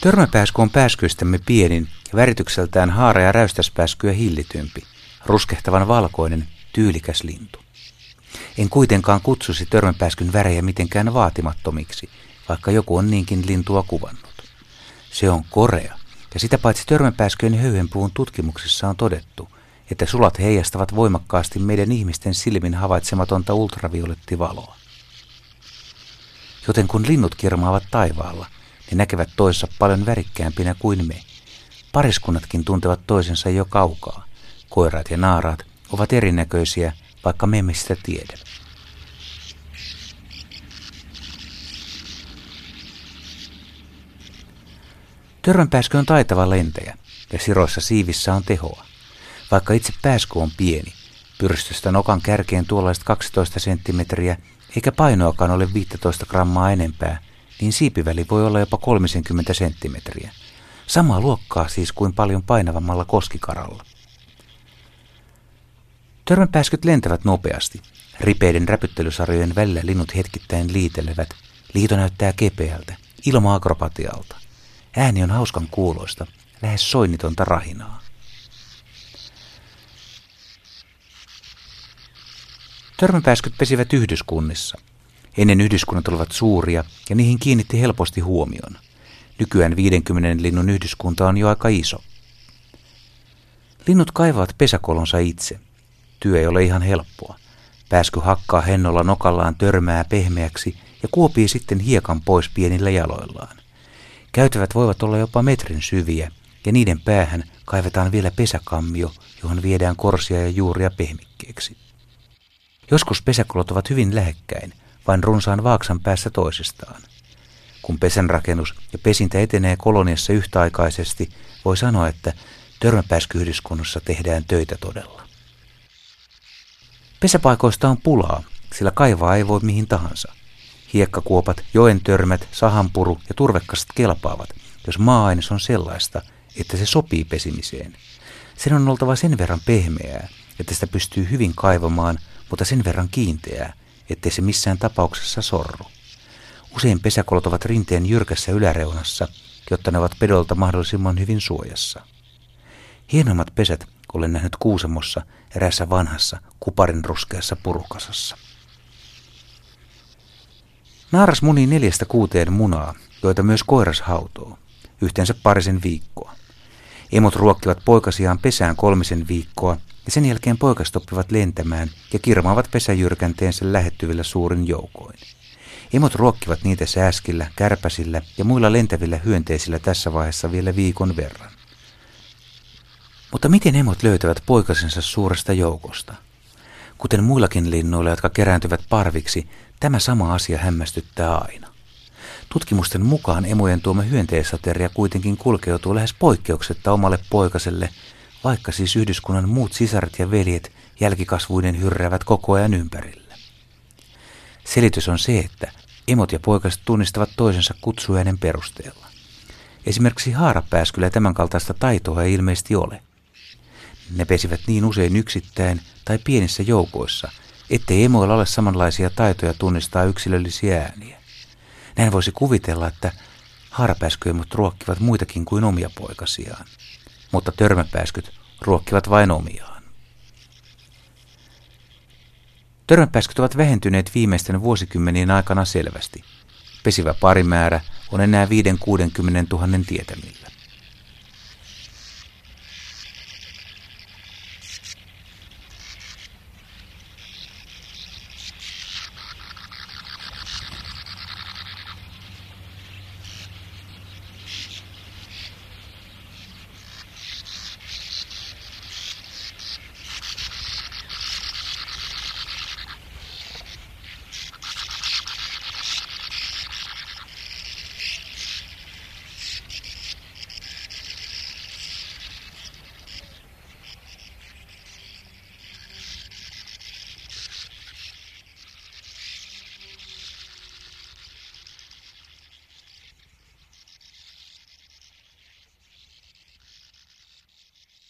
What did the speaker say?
Törmäpääsky on pääskyistämme pienin ja väritykseltään haara- ja räystäspääskyä hillitympi, ruskehtavan valkoinen, tyylikäs lintu. En kuitenkaan kutsusi törmäpääskyn värejä mitenkään vaatimattomiksi, vaikka joku on niinkin lintua kuvannut. Se on korea, ja sitä paitsi törmäpääskyjen höyhenpuun tutkimuksissa on todettu, että sulat heijastavat voimakkaasti meidän ihmisten silmin havaitsematonta ultraviolettivaloa. Joten kun linnut kirmaavat taivaalla, ne näkevät toissa paljon värikkäämpinä kuin me. Pariskunnatkin tuntevat toisensa jo kaukaa. Koiraat ja naaraat ovat erinäköisiä, vaikka me emme sitä tiedä. Törmänpääskö on taitava lentäjä ja siroissa siivissä on tehoa. Vaikka itse pääsky on pieni, pyrstöstä nokan kärkeen tuollaiset 12 senttimetriä, eikä painoakaan ole 15 grammaa enempää, niin siipiväli voi olla jopa 30 senttimetriä. Samaa luokkaa siis kuin paljon painavammalla koskikaralla. Törmänpääskyt lentävät nopeasti. Ripeiden räpyttelysarjojen välillä linnut hetkittäin liitelevät. Liito näyttää kepeältä, ilma akrobatialta. Ääni on hauskan kuuloista, lähes soinnitonta rahinaa. Törmäpääskyt pesivät yhdyskunnissa. Ennen yhdyskunnat olivat suuria ja niihin kiinnitti helposti huomion. Nykyään 50 linnun yhdyskunta on jo aika iso. Linnut kaivavat pesäkolonsa itse. Työ ei ole ihan helppoa. Pääsky hakkaa hennolla nokallaan törmää pehmeäksi ja kuopii sitten hiekan pois pienillä jaloillaan. Käytävät voivat olla jopa metrin syviä, ja niiden päähän kaivetaan vielä pesäkammio, johon viedään korsia ja juuria pehmikkeeksi. Joskus pesäkolot ovat hyvin lähekkäin, vain runsaan vaaksan päässä toisistaan. Kun pesänrakennus ja pesintä etenee koloniassa yhtäaikaisesti, voi sanoa, että törmäpääskyyhdyskunnassa tehdään töitä todella. Pesäpaikoista on pulaa, sillä kaivaa ei voi mihin tahansa. Hiekkakuopat, joen törmät, sahanpuru ja turvekkaset kelpaavat, jos maa-aines on sellaista, että se sopii pesimiseen. Sen on oltava sen verran pehmeää, että sitä pystyy hyvin kaivamaan, mutta sen verran kiinteää, ettei se missään tapauksessa sorru. Usein pesäkolot ovat rinteen jyrkässä yläreunassa, jotta ne ovat pedolta mahdollisimman hyvin suojassa. Hienommat pesät olen nähnyt Kuusamossa erässä vanhassa kuparin ruskeassa purukasassa. Naaras munii neljästä kuuteen munaa, joita myös koiras hautoo, yhteensä parisen viikkoa. Emot ruokkivat poikasiaan pesään kolmisen viikkoa ja sen jälkeen poikaset oppivat lentämään ja kirmaavat pesäjyrkänteensä lähettyvillä suurin joukoin. Emot ruokkivat niitä sääskillä, kärpäsillä ja muilla lentävillä hyönteisillä tässä vaiheessa vielä viikon verran. Mutta miten emot löytävät poikasensa suuresta joukosta? Kuten muillakin linnuilla, jotka kerääntyvät parviksi, tämä sama asia hämmästyttää aina. Tutkimusten mukaan emojen tuoma hyönteisateria kuitenkin kulkeutuu lähes poikkeuksetta omalle poikaselle, vaikka siis yhdyskunnan muut sisaret ja veljet jälkikasvuinen hyrräävät koko ajan ympärillä. Selitys on se, että emot ja poikaset tunnistavat toisensa kutsujainen perusteella. Esimerkiksi haarapääskyllä tämän kaltaista taitoa ei ilmeisesti ole. Ne pesivät niin usein yksittäin tai pienissä joukoissa, ettei emoilla ole samanlaisia taitoja tunnistaa yksilöllisiä ääniä. Näin voisi kuvitella, että haarapääskyemot ruokkivat muitakin kuin omia poikasiaan, mutta törmäpääskyt ruokkivat vain omiaan. Törmäpääskyt ovat vähentyneet viimeisten vuosikymmenien aikana selvästi. Pesivä parimäärä on enää 5-60 000 tietämillä.